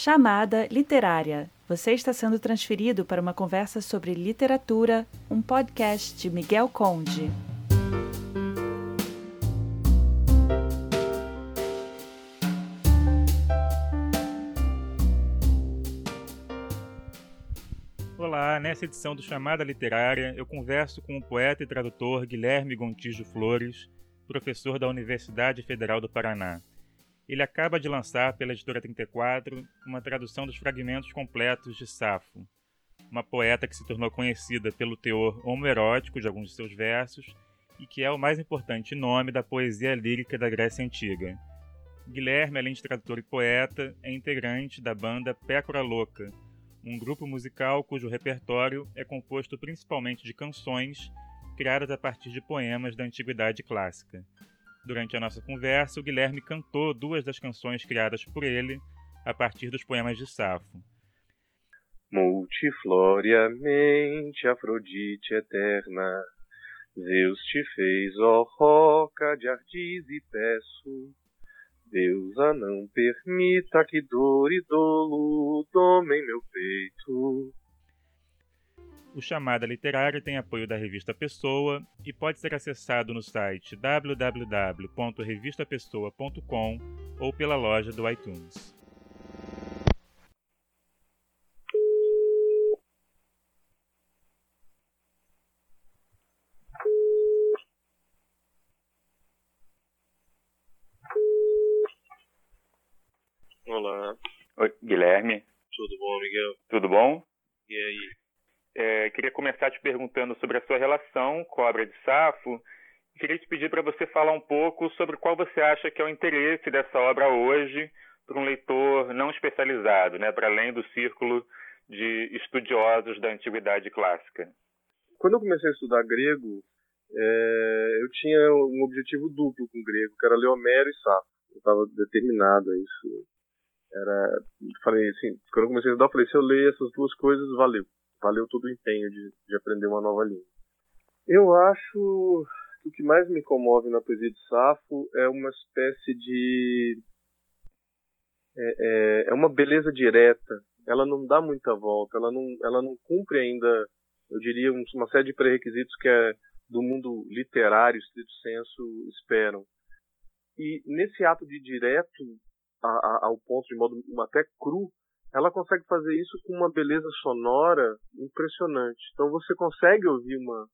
Chamada Literária. Você está sendo transferido para uma conversa sobre literatura, um podcast de Miguel Conde. Olá, nessa edição do Chamada Literária, eu converso com o poeta e tradutor Guilherme Gontijo Flores, professor da Universidade Federal do Paraná. Ele acaba de lançar pela editora 34 uma tradução dos fragmentos completos de Safo, uma poeta que se tornou conhecida pelo teor homoerótico de alguns de seus versos e que é o mais importante nome da poesia lírica da Grécia Antiga. Guilherme, além de tradutor e poeta, é integrante da banda Pécora Louca, um grupo musical cujo repertório é composto principalmente de canções criadas a partir de poemas da antiguidade clássica. Durante a nossa conversa, o Guilherme cantou duas das canções criadas por ele a partir dos poemas de Safo. Multifloriamente, Afrodite eterna, Zeus te fez, ó roca de ardiz e peço, Deusa não permita que dor e dolo tomem meu peito. O Chamada Literária tem apoio da revista Pessoa e pode ser acessado no site www.revistapessoa.com ou pela loja do iTunes. Olá. Oi, Guilherme. Tudo bom, Miguel? Tudo bom? E aí? É, queria começar te perguntando sobre a sua relação com a obra de Safo. Queria te pedir para você falar um pouco sobre qual você acha que é o interesse dessa obra hoje para um leitor não especializado, né, para além do círculo de estudiosos da antiguidade clássica. Quando eu comecei a estudar grego, é, eu tinha um objetivo duplo com grego, que era ler Homero e Safo. Eu estava determinado a isso. Era, falei assim, quando eu comecei a estudar, eu falei, se eu ler essas duas coisas, valeu valeu todo o empenho de, de aprender uma nova língua. Eu acho que o que mais me comove na poesia de Safo é uma espécie de. É, é, é, uma beleza direta. Ela não dá muita volta, ela não, ela não cumpre ainda, eu diria, uma série de pré-requisitos que é do mundo literário, estrito senso, esperam. E nesse ato de direto a, a, ao ponto, de modo até cru, ela consegue fazer isso com uma beleza sonora impressionante. Então você consegue ouvir uma,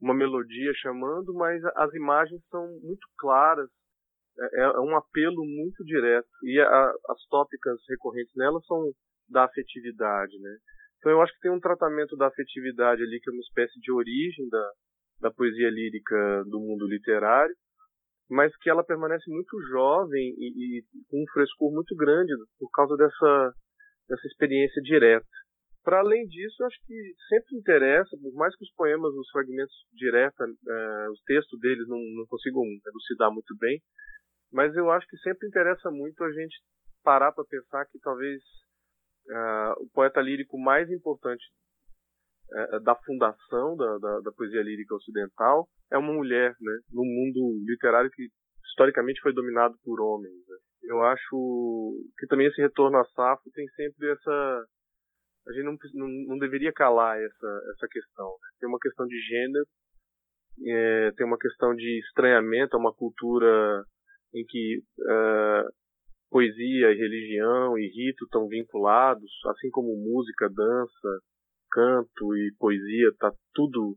uma melodia chamando, mas as imagens são muito claras. É, é um apelo muito direto. E a, as tópicas recorrentes nela são da afetividade, né? Então eu acho que tem um tratamento da afetividade ali que é uma espécie de origem da, da poesia lírica do mundo literário, mas que ela permanece muito jovem e, e com um frescor muito grande por causa dessa dessa experiência direta. Para além disso, eu acho que sempre interessa, por mais que os poemas, os fragmentos direta, uh, os textos deles não, não consigam elucidar muito bem, mas eu acho que sempre interessa muito a gente parar para pensar que talvez uh, o poeta lírico mais importante uh, da fundação da, da, da, poesia lírica ocidental é uma mulher, né, no mundo literário que historicamente foi dominado por homens. Né eu acho que também esse retorno a Safo tem sempre essa a gente não, não, não deveria calar essa essa questão né? tem uma questão de gênero é, tem uma questão de estranhamento a uma cultura em que uh, poesia e religião e rito estão vinculados assim como música dança canto e poesia está tudo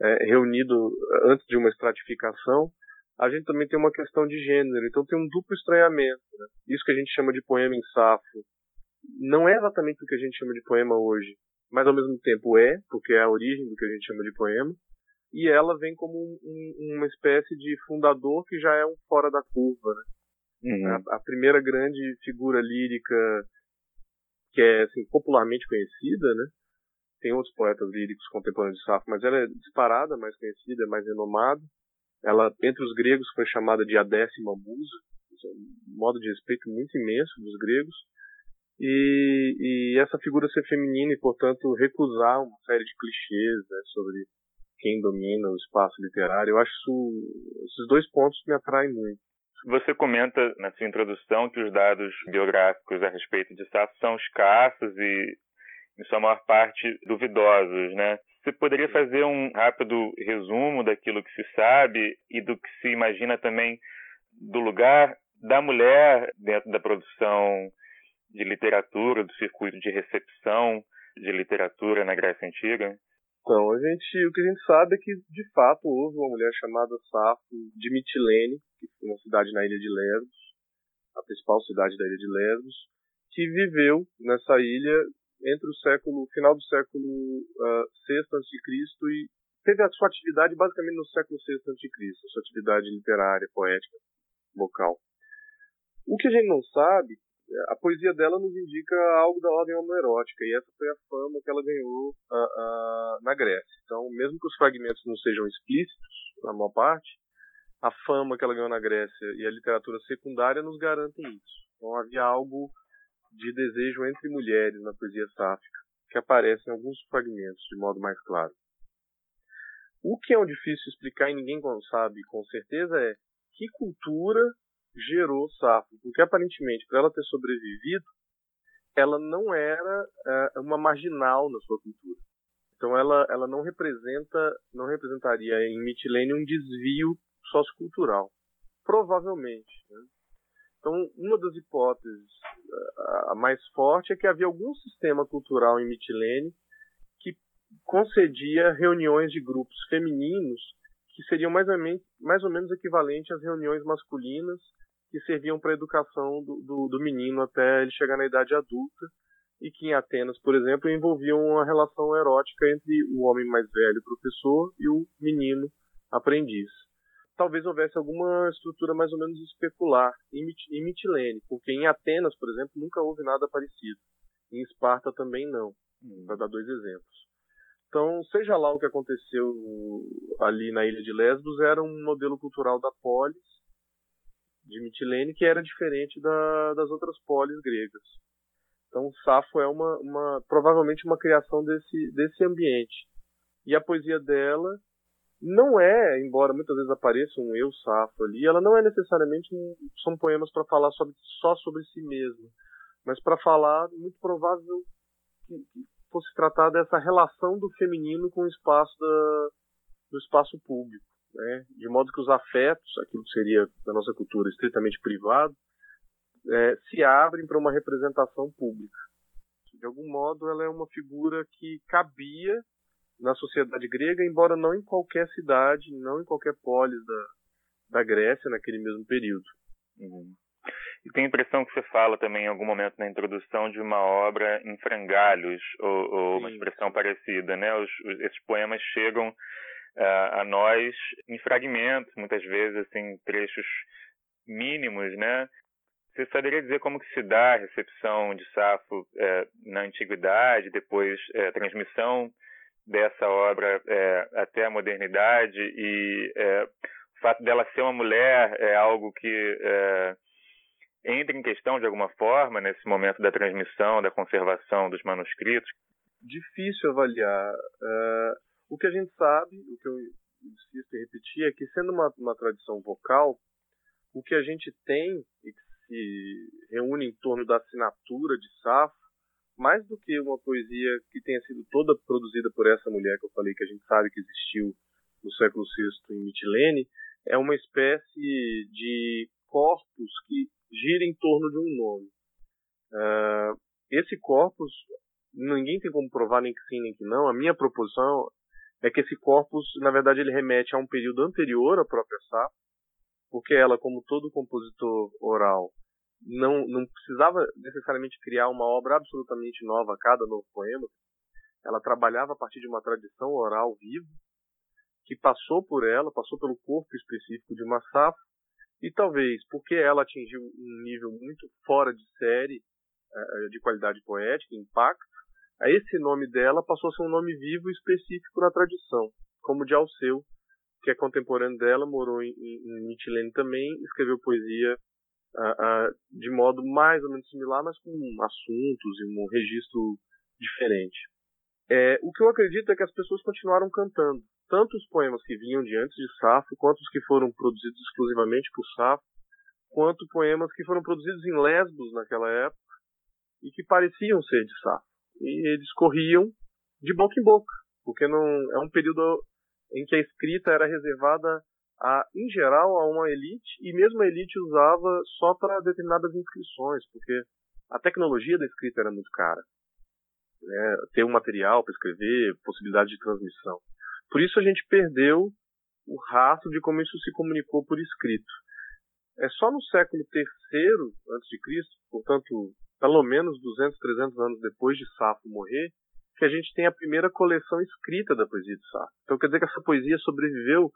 é, reunido antes de uma estratificação a gente também tem uma questão de gênero, então tem um duplo estranhamento. Né? Isso que a gente chama de poema em safo não é exatamente o que a gente chama de poema hoje, mas ao mesmo tempo é, porque é a origem do que a gente chama de poema, e ela vem como um, um, uma espécie de fundador que já é um fora da curva. Né? Uhum. A, a, primeira grande figura lírica que é assim, popularmente conhecida, né? tem outros poetas líricos contemporâneos de Safo, mas ela é disparada, mais conhecida, mais renomada, ela, entre os gregos, foi chamada de a décima musa, é um modo de respeito muito imenso dos gregos. E, e, essa figura ser feminina e, portanto, recusar uma série de clichês né, sobre quem domina o espaço literário, eu acho isso, esses dois pontos me atraem muito. Você comenta na sua introdução que os dados biográficos a respeito de Safo são escassos e, em sua maior parte, duvidosos, né? Você poderia fazer um rápido resumo daquilo que se sabe e do que se imagina também do lugar da mulher dentro da produção de literatura, do circuito de recepção de literatura na Grécia Antiga? Então, a gente, o que a gente sabe é que, de fato, houve uma mulher chamada Safo de Mitilene, que foi uma cidade na ilha de Lesbos, a principal cidade da ilha de Lesbos, que viveu nessa ilha entre o século final do século VI a.C. e teve a sua atividade basicamente no século VI a.C., a sua atividade literária, poética, vocal. O que a gente não sabe, a poesia dela nos indica algo da ordem homoerótica, e essa foi a fama que ela ganhou uh, uh, na Grécia. Então, mesmo que os fragmentos não sejam explícitos, na maior parte, a fama que ela ganhou na Grécia e a literatura secundária nos garantem isso. Então, havia algo de desejo entre mulheres na poesia sáfica, que aparece em alguns fragmentos de modo mais claro. O que é um difícil explicar e ninguém sabe com certeza é que cultura gerou Safo, porque aparentemente para ela ter sobrevivido, ela não era é, uma marginal na sua cultura. Então ela, ela não representa, não representaria em Mitilene um desvio sociocultural, provavelmente. Né? Então, uma das hipóteses a mais forte é que havia algum sistema cultural em Mitilene que concedia reuniões de grupos femininos que seriam mais ou menos, mais ou menos equivalentes às reuniões masculinas que serviam para a educação do, do, do menino até ele chegar na idade adulta e que em Atenas, por exemplo, envolviam uma relação erótica entre o homem mais velho, professor, e o menino aprendiz talvez houvesse alguma estrutura mais ou menos especular em Mitilene, porque em Atenas, por exemplo, nunca houve nada parecido. Em Esparta também não, hum. para dar dois exemplos. Então, seja lá o que aconteceu ali na ilha de Lesbos, era um modelo cultural da polis de Mitilene que era diferente da, das outras polis gregas. Então, Safo é uma, uma provavelmente uma criação desse, desse ambiente. E a poesia dela não é, embora muitas vezes apareça um eu safo ali, ela não é necessariamente um, são poemas para falar sobre, só sobre si mesmo, mas para falar, muito provável que, fosse tratar dessa relação do feminino com o espaço da, do espaço público, né? de modo que os afetos, aquilo que seria da nossa cultura estritamente privado, é, se abrem para uma representação pública. De algum modo, ela é uma figura que cabia na sociedade grega, embora não em qualquer cidade, não em qualquer polis da, da Grécia naquele mesmo período. Uhum. E tem a impressão que você fala também em algum momento na introdução de uma obra em frangalhos, ou, ou uma expressão parecida, né? Os, os, esses poemas chegam uh, a nós em fragmentos, muitas vezes assim trechos mínimos, né? Você saberia dizer como que se dá a recepção de Safo eh, na antiguidade, depois eh, a transmissão dessa obra é, até a modernidade e é, o fato dela ser uma mulher é algo que é, entra em questão de alguma forma nesse momento da transmissão, da conservação dos manuscritos? Difícil avaliar. Uh, o que a gente sabe, o que eu insisto em repetir, é que sendo uma, uma tradição vocal, o que a gente tem e que se reúne em torno da assinatura de Safo mais do que uma poesia que tenha sido toda produzida por essa mulher que eu falei que a gente sabe que existiu no século VI em Mitilene, é uma espécie de corpus que gira em torno de um nome. Uh, esse corpus, ninguém tem como provar nem que sim nem que não. A minha proposição é que esse corpus, na verdade, ele remete a um período anterior à própria Safo, porque ela, como todo compositor oral, não, não precisava necessariamente criar uma obra absolutamente nova a cada novo poema. Ela trabalhava a partir de uma tradição oral viva, que passou por ela, passou pelo corpo específico de uma safra, e talvez porque ela atingiu um nível muito fora de série eh, de qualidade poética, impacto, esse nome dela passou a ser um nome vivo e específico na tradição, como de Alceu, que é contemporâneo dela, morou em Mitilene também, escreveu poesia uh, de modo mais ou menos similar, mas com assuntos e um registro diferente. É, o que eu acredito é que as pessoas continuaram cantando, tanto os poemas que vinham de antes de Safo, quanto os que foram produzidos exclusivamente por Safo, quanto poemas que foram produzidos em Lesbos naquela época e que pareciam ser de Safo. E eles corriam de boca em boca, porque não é um período em que a escrita era reservada a, em geral a uma elite e mesmo a elite usava só para determinadas inscrições, porque a tecnologia da escrita era muito cara. Né? Ter um material para escrever, possibilidade de transmissão. Por isso a gente perdeu o rastro de como isso se comunicou por escrito. É só no século III Cristo, portanto, pelo menos 200, 300 anos depois de Safo morrer, que a gente tem a primeira coleção escrita da poesia de Safo. Então quer dizer que essa poesia sobreviveu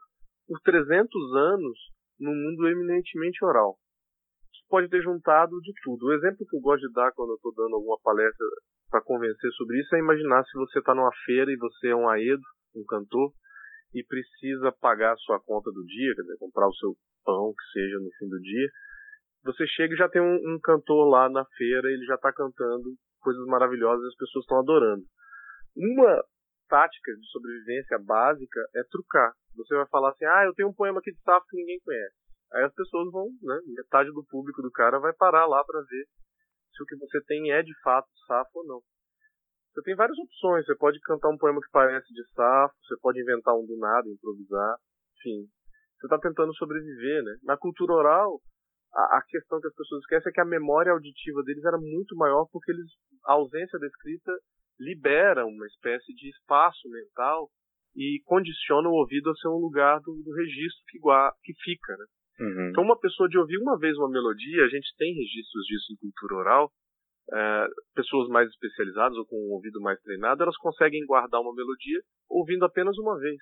por 300 anos num mundo eminentemente oral. Que pode ter juntado de tudo. O exemplo que eu gosto de dar quando eu estou dando alguma palestra para convencer sobre isso é imaginar se você está numa feira e você é um aedo, um cantor, e precisa pagar a sua conta do dia, quer dizer, comprar o seu pão, que seja no fim do dia. Você chega e já tem um, um cantor lá na feira, ele já está cantando coisas maravilhosas e as pessoas estão adorando. Uma tática de sobrevivência básica é trucar. Você vai falar assim, ah, eu tenho um poema aqui de Safo que ninguém conhece. Aí as pessoas vão, né, metade do público do cara vai parar lá para ver se o que você tem é de fato Safo ou não. Você tem várias opções. Você pode cantar um poema que parece de Safo, você pode inventar um do nada, improvisar, enfim. Você está tentando sobreviver, né? Na cultura oral, a, questão que as pessoas esquecem é que a memória auditiva deles era muito maior porque eles, a ausência da escrita libera uma espécie de espaço mental e condiciona o ouvido a ser um lugar do, do registro que, que fica, né? Uhum. Então, uma pessoa de ouvir uma vez uma melodia, a gente tem registros disso em cultura oral, é, pessoas mais especializadas ou com um ouvido mais treinado, elas conseguem guardar uma melodia ouvindo apenas uma vez.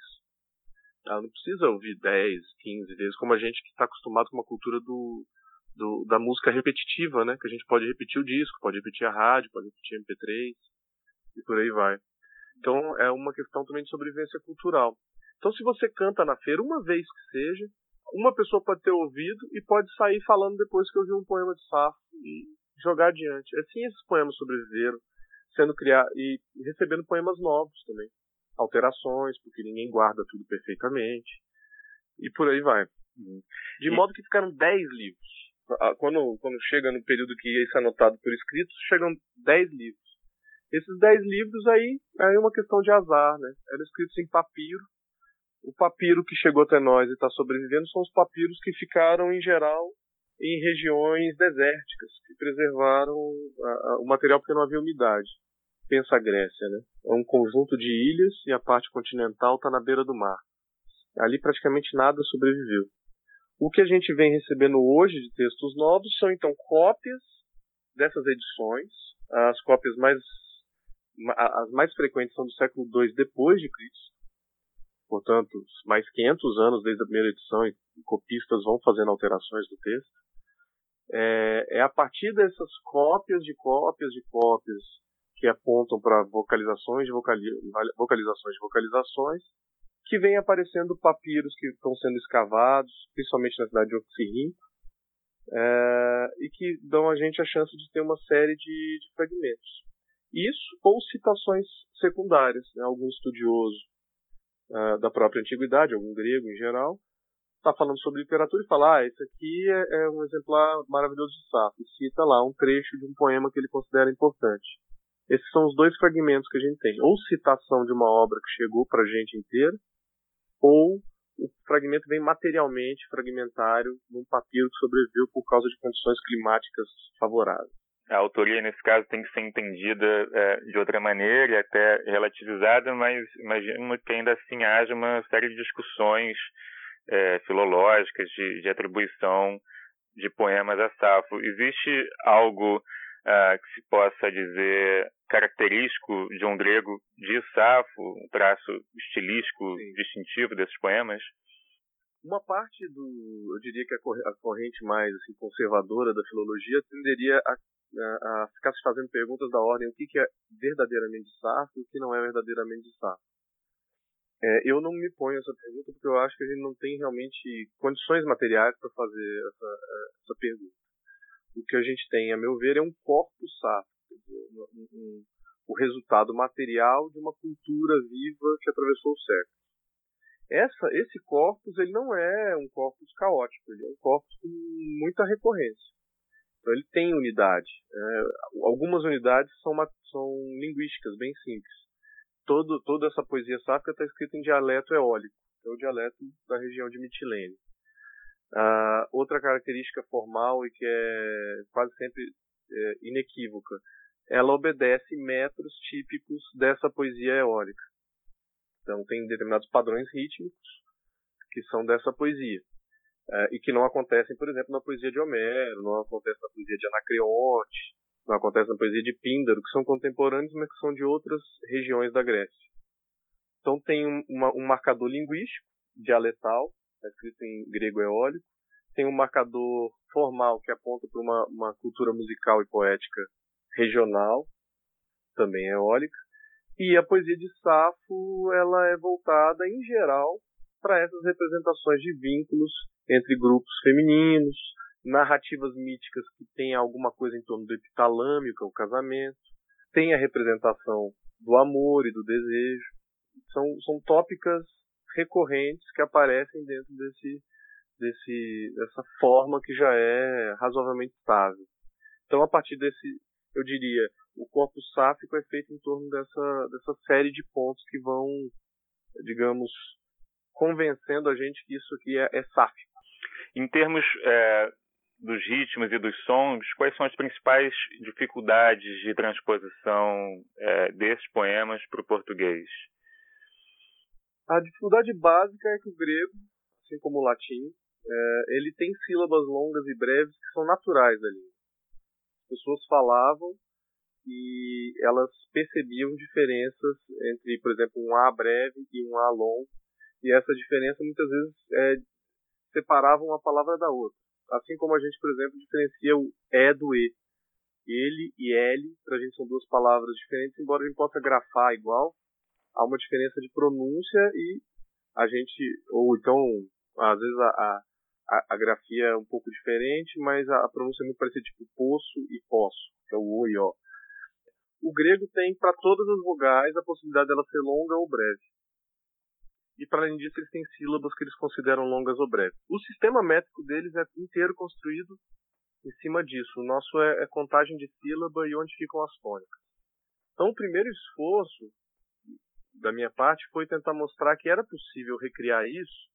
Ela não precisa ouvir 10, 15 vezes, como a gente que está acostumado com uma cultura do, do, da música repetitiva, né? Que a gente pode repetir o disco, pode repetir a rádio, pode repetir MP3 e por aí vai. Então é uma questão também de sobrevivência cultural. Então se você canta na feira uma vez que seja, uma pessoa pode ter ouvido e pode sair falando depois que ouviu um poema de Safo e jogar adiante. Assim esses poemas sobreviveram, sendo criados e recebendo poemas novos também, alterações, porque ninguém guarda tudo perfeitamente e por aí vai. De e... modo que ficaram 10 livros. Quando, quando chega no período que isso é anotado por escrito, chegam 10 livros. Esses dez livros aí é uma questão de azar, né? Eram escritos em papiro. O papiro que chegou até nós e está sobrevivendo são os papiros que ficaram, em geral, em regiões desérticas, que preservaram a, a, o material porque não havia umidade. Pensa a Grécia, né? É um conjunto de ilhas e a parte continental está na beira do mar. Ali praticamente nada sobreviveu. O que a gente vem recebendo hoje de textos novos são então cópias dessas edições, as cópias mais as mais frequentes são do século II depois de Cristo, portanto, mais 500 anos desde a primeira edição e copistas vão fazendo alterações do texto. É, é a partir dessas cópias de cópias de cópias que apontam para vocalizações de vocali vocalizações de vocalizações que vem aparecendo papiros que estão sendo escavados, principalmente na cidade de Oxirrim, é, e que dão a gente a chance de ter uma série de, de fragmentos. Isso ou citações secundárias. Né? Algum estudioso uh, da própria antiguidade, algum grego em geral, está falando sobre literatura e fala: ah, esse aqui é, é um exemplar maravilhoso de Safo, e cita lá um trecho de um poema que ele considera importante. Esses são os dois fragmentos que a gente tem: ou citação de uma obra que chegou para a gente inteira, ou o fragmento vem materialmente fragmentário num papiro que sobreviveu por causa de condições climáticas favoráveis a autoria nesse caso tem que ser entendida é, de outra maneira e até relativizada, mas imagino que ainda assim haja uma série de discussões é, filológicas de, de, atribuição de poemas a Safo. Existe algo uh, que se possa dizer característico de um grego de Safo, um traço estilístico Sim. distintivo desses poemas? Uma parte do, eu diria que a corrente mais assim, conservadora da filologia tenderia a a, a ficar se fazendo perguntas da ordem o que, que é verdadeiramente safo e o que não é verdadeiramente safo. É, eu não me ponho essa pergunta porque eu acho que a gente não tem realmente condições materiais para fazer essa, essa pergunta. O que a gente tem, a meu ver, é um corpo safo, um, um, o resultado material de uma cultura viva que atravessou o século. Essa, esse corpus ele não é um corpus caótico, ele é um corpus com muita recorrência. Então ele tem unidade. É, algumas unidades são, uma, são linguísticas, bem simples. Todo, toda essa poesia sáfica está escrita em dialeto eólico, que é o dialeto da região de Mitilene. Outra característica formal e que é quase sempre é, inequívoca, ela obedece metros típicos dessa poesia eólica. Então tem determinados padrões rítmicos que são dessa poesia. Uh, e que não acontecem, por exemplo, na poesia de Homero, não acontece na poesia de Anacreonte, não acontece na poesia de Píndaro, que são contemporâneos, mas que são de outras regiões da Grécia. Então tem um, uma, um marcador linguístico, dialetal, está escrito em grego eólico, tem um marcador formal que aponta para uma, uma cultura musical e poética regional, também eólica, e a poesia de Safo ela é voltada em geral para essas representações de vínculos entre grupos femininos, narrativas míticas que têm alguma coisa em torno do epitalâmio, que é o casamento, tem a representação do amor e do desejo. São, são tópicas recorrentes que aparecem dentro desse, desse, dessa forma que já é razoavelmente estável. Então, a partir desse, eu diria, o corpo sáfico é feito em torno dessa, dessa série de pontos que vão, digamos, convencendo a gente que isso aqui é, é sáfico. Em termos é, dos ritmos e dos sons, quais são as principais dificuldades de transposição é, desses poemas para o português? A dificuldade básica é que o grego, assim como o latim, é, ele tem sílabas longas e breves que são naturais. As pessoas falavam e elas percebiam diferenças entre, por exemplo, um A breve e um A longo, e essa diferença muitas vezes é, separava uma palavra da outra. Assim como a gente, por exemplo, diferencia o E do E. Ele e L, para a gente são duas palavras diferentes, embora a gente possa grafar igual, há uma diferença de pronúncia e a gente, ou então, às vezes a, a, a grafia é um pouco diferente, mas a, a pronúncia é muito parecida, tipo poço e poço, que é o O e O. O grego tem para todas as vogais a possibilidade dela ser longa ou breve. E para além disso, eles têm sílabas que eles consideram longas ou breves. O sistema métrico deles é inteiro construído em cima disso. O nosso é, é contagem de sílaba e onde ficam as tônicas. Então, o primeiro esforço da minha parte foi tentar mostrar que era possível recriar isso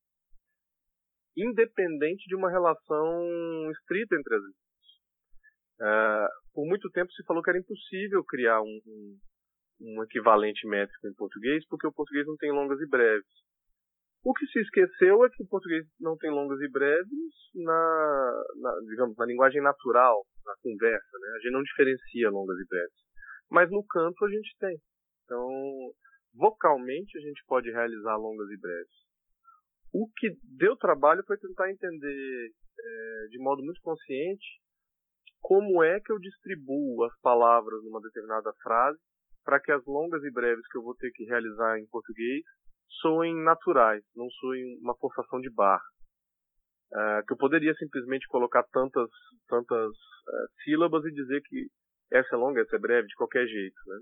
independente de uma relação estrita entre as línguas. Uh, por muito tempo se falou que era impossível criar um, um, um, equivalente métrico em português, porque o português não tem longas e breves. O que se esqueceu é que o português não tem longas e breves na, na digamos, na linguagem natural, na conversa, né? A gente não diferencia longas e breves. Mas no canto a gente tem. Então, vocalmente a gente pode realizar longas e breves. O que deu trabalho foi tentar entender é, de modo muito consciente como é que eu distribuo as palavras numa determinada frase para que as longas e breves que eu vou ter que realizar em português soem naturais, não soem uma forçação de barra. É, que eu poderia simplesmente colocar tantas, tantas é, sílabas e dizer que essa é longa, essa é breve, de qualquer jeito. Né?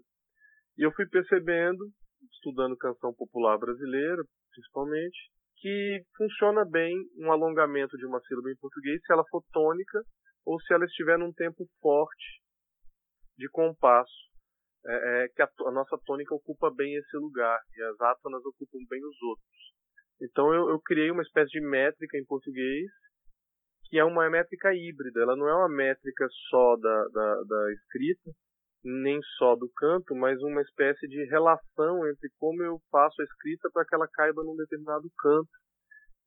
E eu fui percebendo estudando canção popular brasileira, principalmente, que funciona bem um alongamento de uma sílaba em português se ela for tônica ou se ela estiver num tempo forte de compasso, é, é, que a, a, nossa tônica ocupa bem esse lugar e as átonas ocupam bem os outros. Então eu, eu criei uma espécie de métrica em português que é uma métrica híbrida, ela não é uma métrica só da, da, da escrita, nem só do canto, mas uma espécie de relação entre como eu faço a escrita para que ela caiba num determinado canto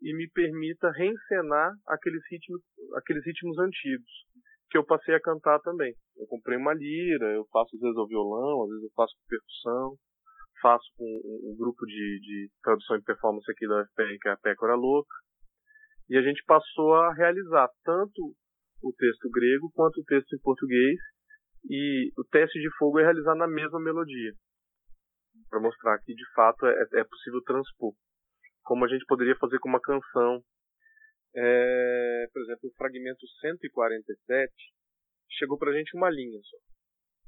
e me permita reencenar aqueles ritmos, aqueles ritmos antigos que eu passei a cantar também. Eu comprei uma lira, eu faço às vezes o violão, às vezes eu faço com percussão, faço com um, grupo de, de tradução e performance aqui da UFPR, que é a Pécora Louca, e a gente passou a realizar tanto o texto grego quanto o texto em português e o teste de fogo é realizado na mesma melodia, para mostrar que de fato é, é, possível transpor, como a gente poderia fazer com uma canção. É, por exemplo, o fragmento 147 chegou para a gente uma linha só.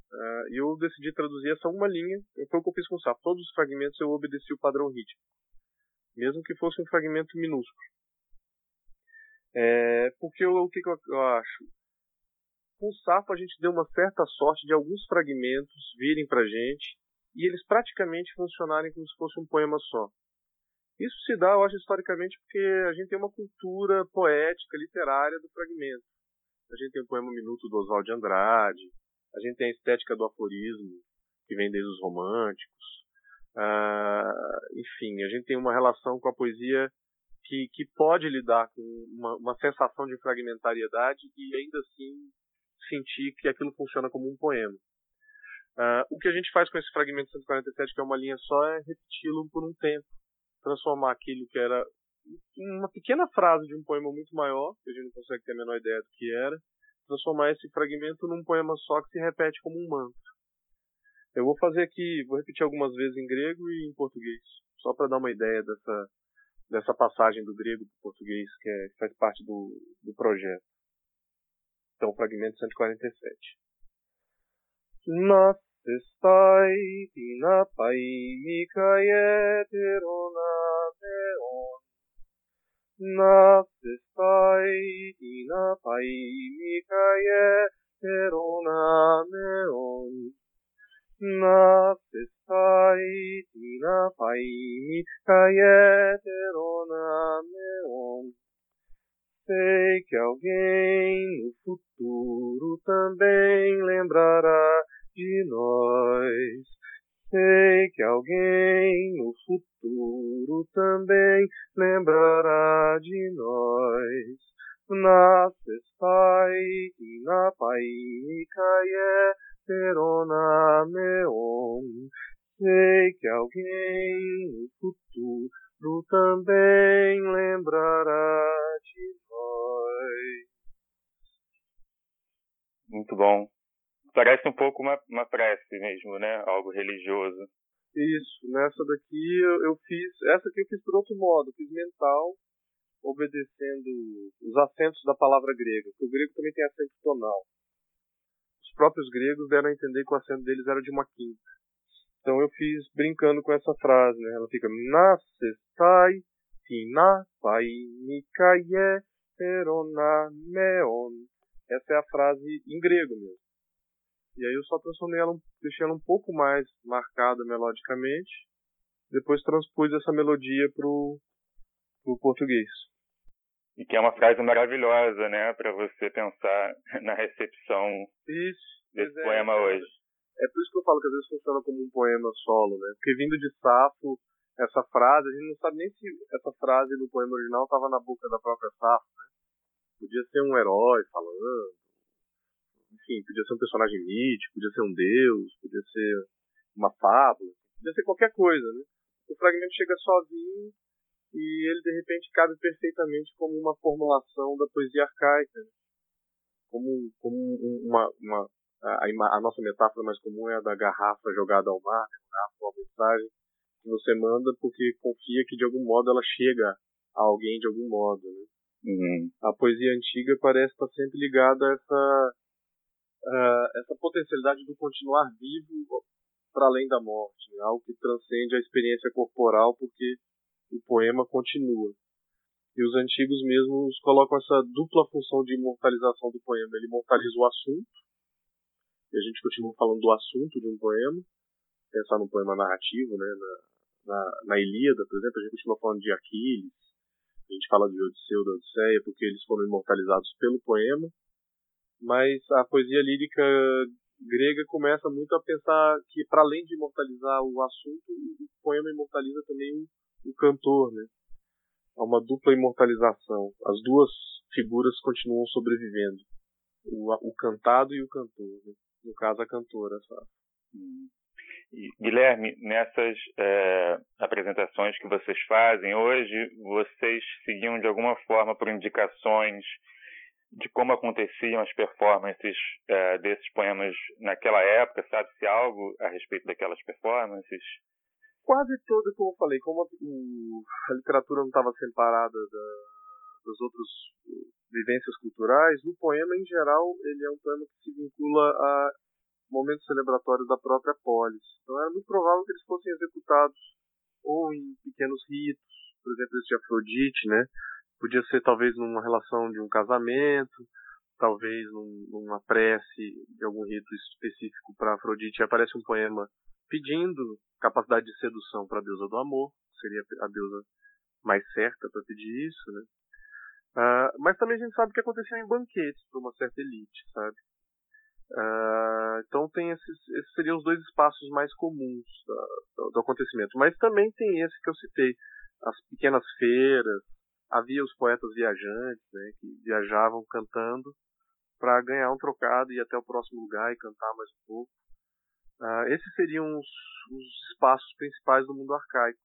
Uh, e eu decidi traduzir essa uma linha, foi o que eu fiz com o Safo. Todos os fragmentos eu obedeci o padrão rítmico. mesmo que fosse um fragmento minúsculo. É, porque o que, que eu acho? Com o Sapo a gente deu uma certa sorte de alguns fragmentos virem para gente e eles praticamente funcionarem como se fosse um poema só. Isso se dá, eu acho, historicamente, porque a gente tem uma cultura poética, literária do fragmento. A gente tem o poema Minuto do Oswald de Andrade, a gente tem a estética do aforismo, que vem desde os românticos. Uh, enfim, a gente tem uma relação com a poesia que, que pode lidar com uma, uma sensação de fragmentariedade e ainda assim sentir que aquilo funciona como um poema. Uh, o que a gente faz com esse fragmento 147, que é uma linha só, é repeti-lo por um tempo, transformar aquilo que era uma pequena frase de um poema muito maior, que a gente não consegue ter a menor ideia do que era, transformar esse fragmento num poema só que se repete como um mantra. Eu vou fazer aqui, vou repetir algumas vezes em grego e em português, só para dar uma ideia dessa, dessa passagem do grego para o português, que é, faz parte do, do projeto. Então, fragmento 147. Na testai tina pai mikaeterona neon. Na testai tina pai mikaeterona neon. Na testai tina pai mikaeterona neon. Sei que alguém no futuro também lembrará de nós. Sei que alguém no futuro também lembrará de nós. Nasces pai, na pai, Micaie, Perona, Meon. Sei que alguém no futuro também lembrará de nós. Muito bom. Parece um pouco uma, uma prece mesmo, né? Algo religioso. Isso, nessa daqui eu, eu fiz. Essa aqui eu fiz por outro modo, fiz mental, obedecendo os acentos da palavra grega, porque o grego também tem acento tonal. Os próprios gregos deram a entender que o acento deles era de uma quinta. Então eu fiz brincando com essa frase, né? Ela fica Nasestai tina pai mikaie perona meon. Essa é a frase em grego mesmo. E aí eu só transformei ela, deixei ela um pouco mais marcada melodicamente. Depois transpus essa melodia pro, pro português. E que é uma frase maravilhosa, né, para você pensar na recepção isso, desse é, poema é, hoje. É por isso que eu falo que às vezes funciona como um poema solo, né? Porque vindo de Safo, essa frase, a gente não sabe nem se essa frase no poema original estava na boca da própria Safo, né? Podia ser um herói falando, enfim, podia ser um personagem mítico, podia ser um deus, podia ser uma fábula, podia ser qualquer coisa, né? O fragmento chega sozinho e ele de repente cabe perfeitamente como uma formulação da poesia arcaica, né? como, como uma, uma a, a, nossa metáfora mais comum é a da garrafa jogada ao mar, né? garrafa uma mensagem que você manda porque confia que de algum modo ela chega a alguém de algum modo. Né? Uhum. A poesia antiga parece estar sempre ligada a essa uh, essa potencialidade do continuar vivo para além da morte, né? algo que transcende a experiência corporal, porque o poema continua. E os antigos mesmos colocam essa dupla função de imortalização do poema. Ele imortaliza o assunto, a gente continua falando do assunto de um poema, pensar no poema narrativo, né? na, na, na Ilíada, por exemplo, a gente continua falando de Aquiles, a gente fala de Odisseu, da Odisseia, porque eles foram imortalizados pelo poema, mas a poesia lírica grega começa muito a pensar que para além de imortalizar o assunto, o poema imortaliza também o, o cantor, né? Há uma dupla imortalização. As duas figuras continuam sobrevivendo. O, o cantado e o cantor, né? No caso a cantora, sabe? Hum. Guilherme, nessas é, apresentações que vocês fazem hoje, vocês seguiam de alguma forma por indicações de como aconteciam as performances uh, desses poemas naquela época, sabe-se algo a respeito daquelas performances? Quase toda, como eu falei, como a, a literatura não estava separada da, das outras vivências culturais, o poema, em geral, ele é um poema que se vincula a momentos celebratórios da própria polis. Então era muito provável que eles fossem executados ou em pequenos ritos, por exemplo, esse de Afrodite, né? Podia ser talvez numa relação de um casamento, talvez num, numa prece de algum rito específico para Afrodite. Aparece um poema pedindo capacidade de sedução para a deusa do amor, seria a deusa mais certa para pedir isso, né? Uh, mas também a gente sabe que acontecia em banquetes para uma certa elite, sabe? Uh, então tem esses, esses seriam os dois espaços mais comuns do, do, acontecimento. Mas também tem esse que eu citei, as pequenas feiras, havia os poetas viajantes, né, que viajavam cantando para ganhar um trocado e ir até o próximo lugar e cantar mais um pouco. Uh, esses seriam os, os espaços principais do mundo arcaico.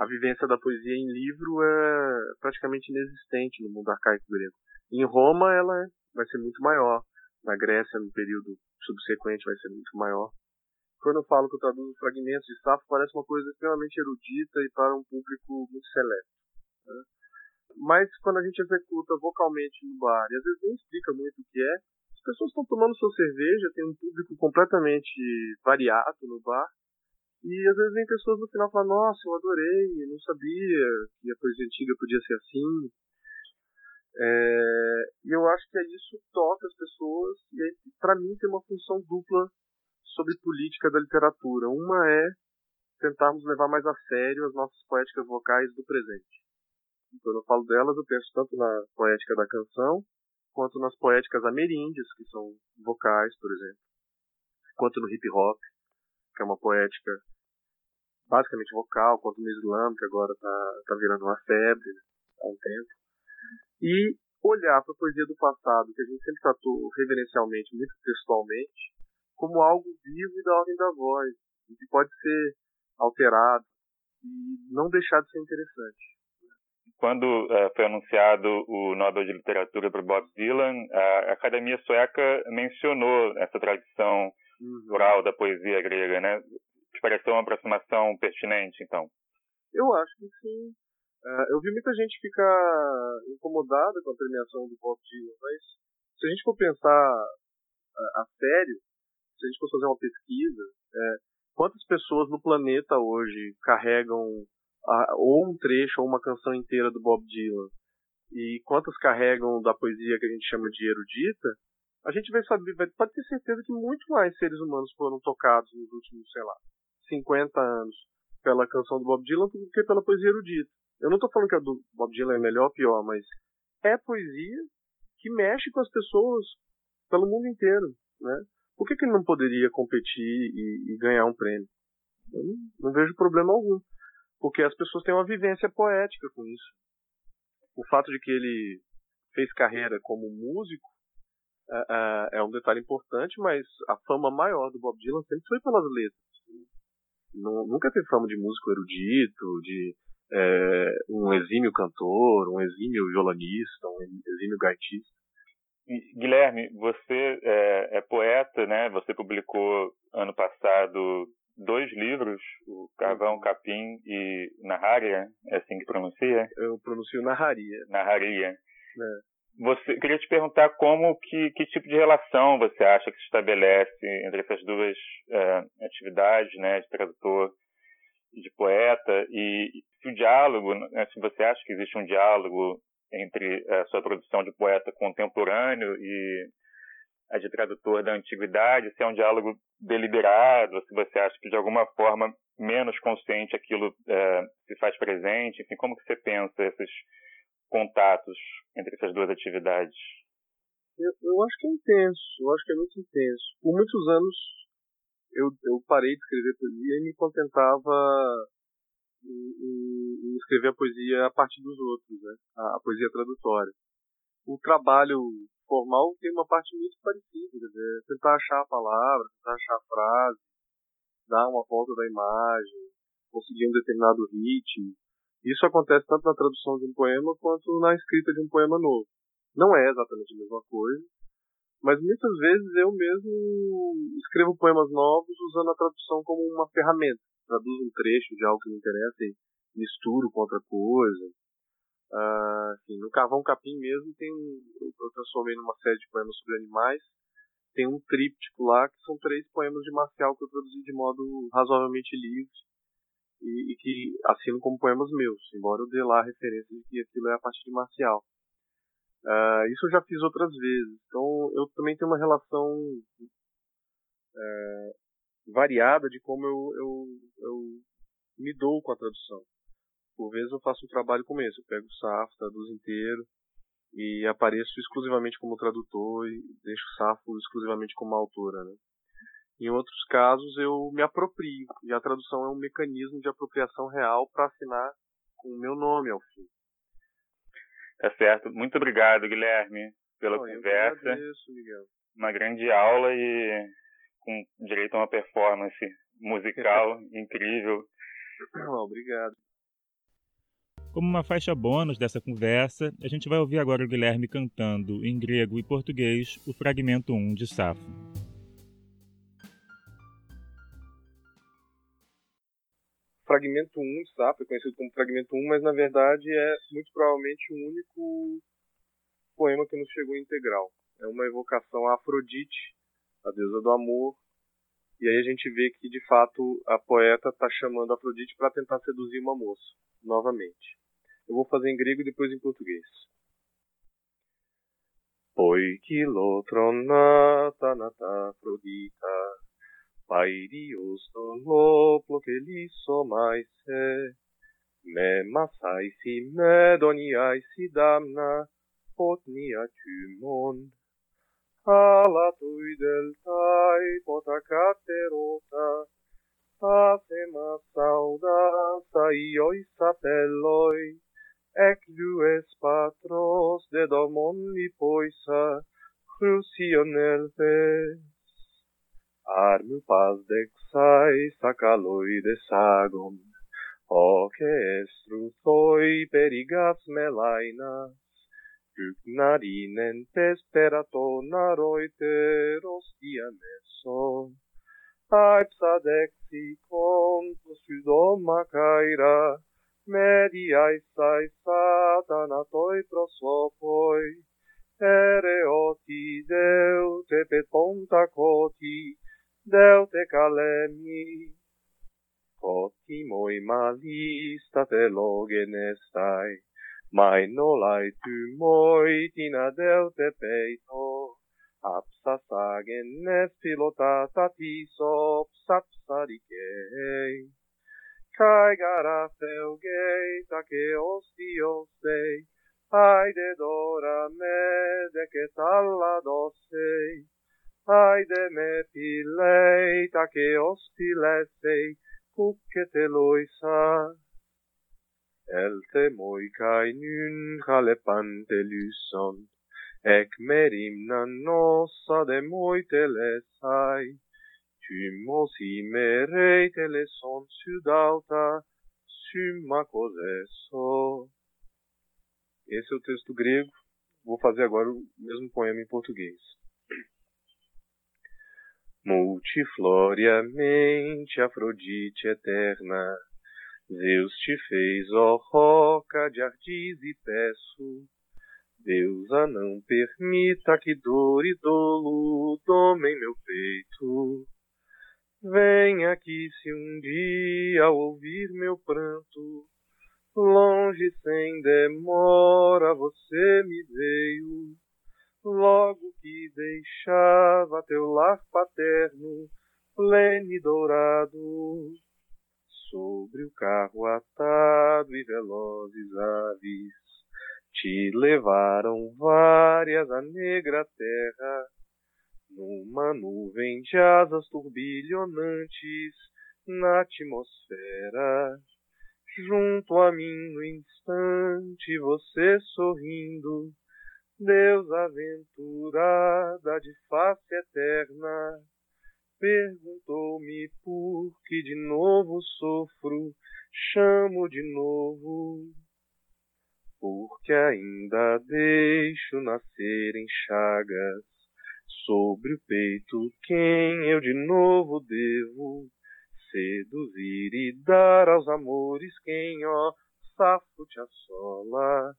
A vivência da poesia em livro é praticamente inexistente no mundo arcaico grego. Em Roma ela vai ser muito maior na Grécia, no período subsequente, vai ser muito maior. Quando eu falo que eu traduzo fragmentos de Safo, parece uma coisa extremamente erudita e para um público muito seleto. Né? Mas quando a gente executa vocalmente no bar, e às vezes nem explica muito o que é, as pessoas estão tomando sua cerveja, tem um público completamente variado no bar, e às vezes vem pessoas no final falando, nossa, eu adorei, não sabia que a poesia antiga podia ser assim, é, e eu acho que é isso toca as pessoas e para mim tem uma função dupla sobre política da literatura. Uma é tentarmos levar mais a sério as nossas poéticas vocais do presente. Quando eu falo delas, eu penso tanto na poética da canção, quanto nas poéticas ameríndias, que são vocais, por exemplo, quanto no hip hop, que é uma poética basicamente vocal, quanto no slam, que agora está tá virando uma febre né, há um tempo e olhar para a poesia do passado, que a gente sempre tratou reverencialmente, muito textualmente, como algo vivo e da ordem da voz, que pode ser alterado e não deixar de ser interessante. Quando uh, foi anunciado o Nobel de Literatura para Bob Dylan, a Academia Sueca mencionou essa tradição oral da poesia grega, né? Te pareceu uma aproximação pertinente, então? Eu acho que sim. Uh, eu vi muita gente ficar incomodada com a premiação do Bob Dylan, mas se a gente for pensar uh, a sério, se a gente for fazer uma pesquisa, é, quantas pessoas no planeta hoje carregam a, ou um trecho ou uma canção inteira do Bob Dylan e quantas carregam da poesia que a gente chama de erudita, a gente vai saber, vai, pode ter certeza que muito mais seres humanos foram tocados nos últimos, sei lá, 50 anos pela canção do Bob Dylan do que pela poesia erudita. Eu não estou falando que a do Bob Dylan é melhor ou pior, mas é poesia que mexe com as pessoas pelo mundo inteiro, né? Por que, que ele não poderia competir e, e ganhar um prêmio? Eu não, não, vejo problema algum, porque as pessoas têm uma vivência poética com isso. O fato de que ele fez carreira como músico é, é um detalhe importante, mas a fama maior do Bob Dylan sempre foi pelas letras. nunca teve fama de músico erudito, de é, um exímio cantor, um exímio violonista, um exímio gaitista. Guilherme, você é, é, poeta, né? Você publicou ano passado dois livros, o Carvão, uhum. Capim e Narraria, é assim que pronuncia? Eu pronuncio Narraria. Narraria. É. Você queria te perguntar como que, que tipo de relação você acha que se estabelece entre essas duas é, atividades, né, de tradutor de poeta e se o diálogo, né, se você acha que existe um diálogo entre a sua produção de poeta contemporâneo e a de tradutor da antiguidade, se é um diálogo deliberado, se você acha que de alguma forma menos consciente aquilo é, se faz presente, enfim, como que você pensa esses contatos entre essas duas atividades? Eu, eu acho que é intenso, eu acho que é muito intenso. Por muitos anos eu, eu parei de escrever poesia e me contentava em, em, em escrever a poesia a partir dos outros, né? a, a, poesia tradutória. O trabalho formal tem uma parte muito parecida, né? tentar achar a palavra, tentar achar a frase, dar uma volta da imagem, conseguir um determinado ritmo. Isso acontece tanto na tradução de um poema quanto na escrita de um poema novo. Não é exatamente a mesma coisa, mas muitas vezes eu mesmo escrevo poemas novos usando a tradução como uma ferramenta. Traduzo um trecho de algo que me interessa e misturo com outra coisa. Uh, no Carvão Capim mesmo tem eu transformei numa série de poemas sobre animais. Tem um tríptico lá que são três poemas de Marcial que eu traduzi de modo razoavelmente livre e, e, que assino como poemas meus, embora eu dê lá a referência de que aquilo é a partir de Marcial. Uh, isso eu já fiz outras vezes, então eu também tenho uma relação é, variada de como eu, eu, eu me dou com a tradução. Por vezes eu faço um trabalho como esse, eu pego o Safo, traduzo inteiro, e apareço exclusivamente como tradutor e deixo o Safo exclusivamente como autora, né? Em outros casos eu me aproprio, e a tradução é um mecanismo de apropriação real para assinar com o meu nome ao fim. Tá certo. Muito obrigado, Guilherme, pela Bom, conversa. Eu agradeço, Miguel. Uma grande aula e com direito a uma performance musical incrível. Obrigado. Como uma faixa bônus dessa conversa, a gente vai ouvir agora o Guilherme cantando em grego e português o fragmento 1 de Safo. Fragmento 1 de Safo é conhecido como Fragmento 1, mas na verdade é muito provavelmente o único poema que nos chegou integral. É uma evocação a Afrodite, a deusa do amor. E aí a gente vê que de fato a poeta está chamando Afrodite para tentar seduzir uma moça, novamente. Eu vou fazer em grego e depois em português. Poiki lotronata Pai Dios non lo che lisso mai se, me masai si ai si damna, potnia tymon. Ala tui deltai potacaterota, patema saudasa ioi sapelloi, ec dues patros de domon li poisa, crucionel te armipas dexai sacaloi de sagum, hoc estrutoi perigas melainas, Gygnarinen tesperaton aroiteros diameson, Aipsa dexicon posudoma caira, Mediae sai satanatoi prosopoi, Ereoti deute petonta coti, Deute calemi, cotimoi malistate logen estai, mai nolai tu moitin adeute peito, apsa sagen nes pilotata piso, sapsadicei. Cae gara feugei, tace ostios dei, haide dora me, decet alla dosei, ai de me pilei ta ke os pilesei kukke te loisa moi kai nun hale pante luson ec merim nan nosa de moi te lesai Tymos imerei teleson sudalta, summa cosesso. Esse é o texto grego. Vou fazer agora o mesmo poema em português. Multifloriamente, Afrodite eterna, Zeus te fez, ó roca de ardis e peço, Deusa não permita que dor e dolo domem meu peito. Vem aqui se um dia ouvir meu pranto, longe sem demora você me veio, logo que deixava teu lar paterno, pleno e dourado, sobre o carro atado e velozes aves, te levaram várias a negra terra, numa nuvem de asas turbilhonantes na atmosfera. Junto a mim no instante você sorrindo, Deus aventurada de face eterna, perguntou-me por que de novo sofro, chamo de novo, porque ainda deixo nascer em chagas sobre o peito quem eu de novo devo seduzir e dar aos amores quem, ó, safo te assola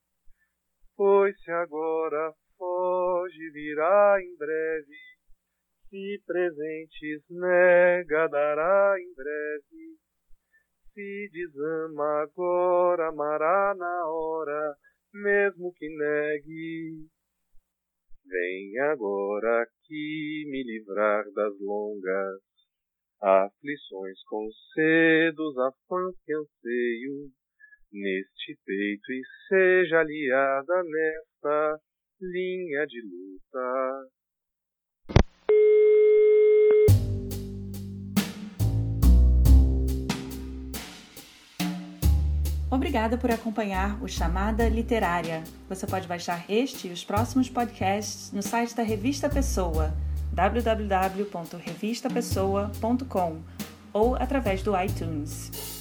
pois se agora foge, virá em breve. Se presentes nega, dará em breve. Se desama agora, amará na hora, mesmo que negue. Vem agora aqui me livrar das longas aflições, concedos, afãs que anseio neste peito e seja aliada nesta linha de luta. Obrigada por acompanhar o Chamada Literária. Você pode baixar este e os próximos podcasts no site da Revista Pessoa, www.revistapessoa.com ou através do iTunes.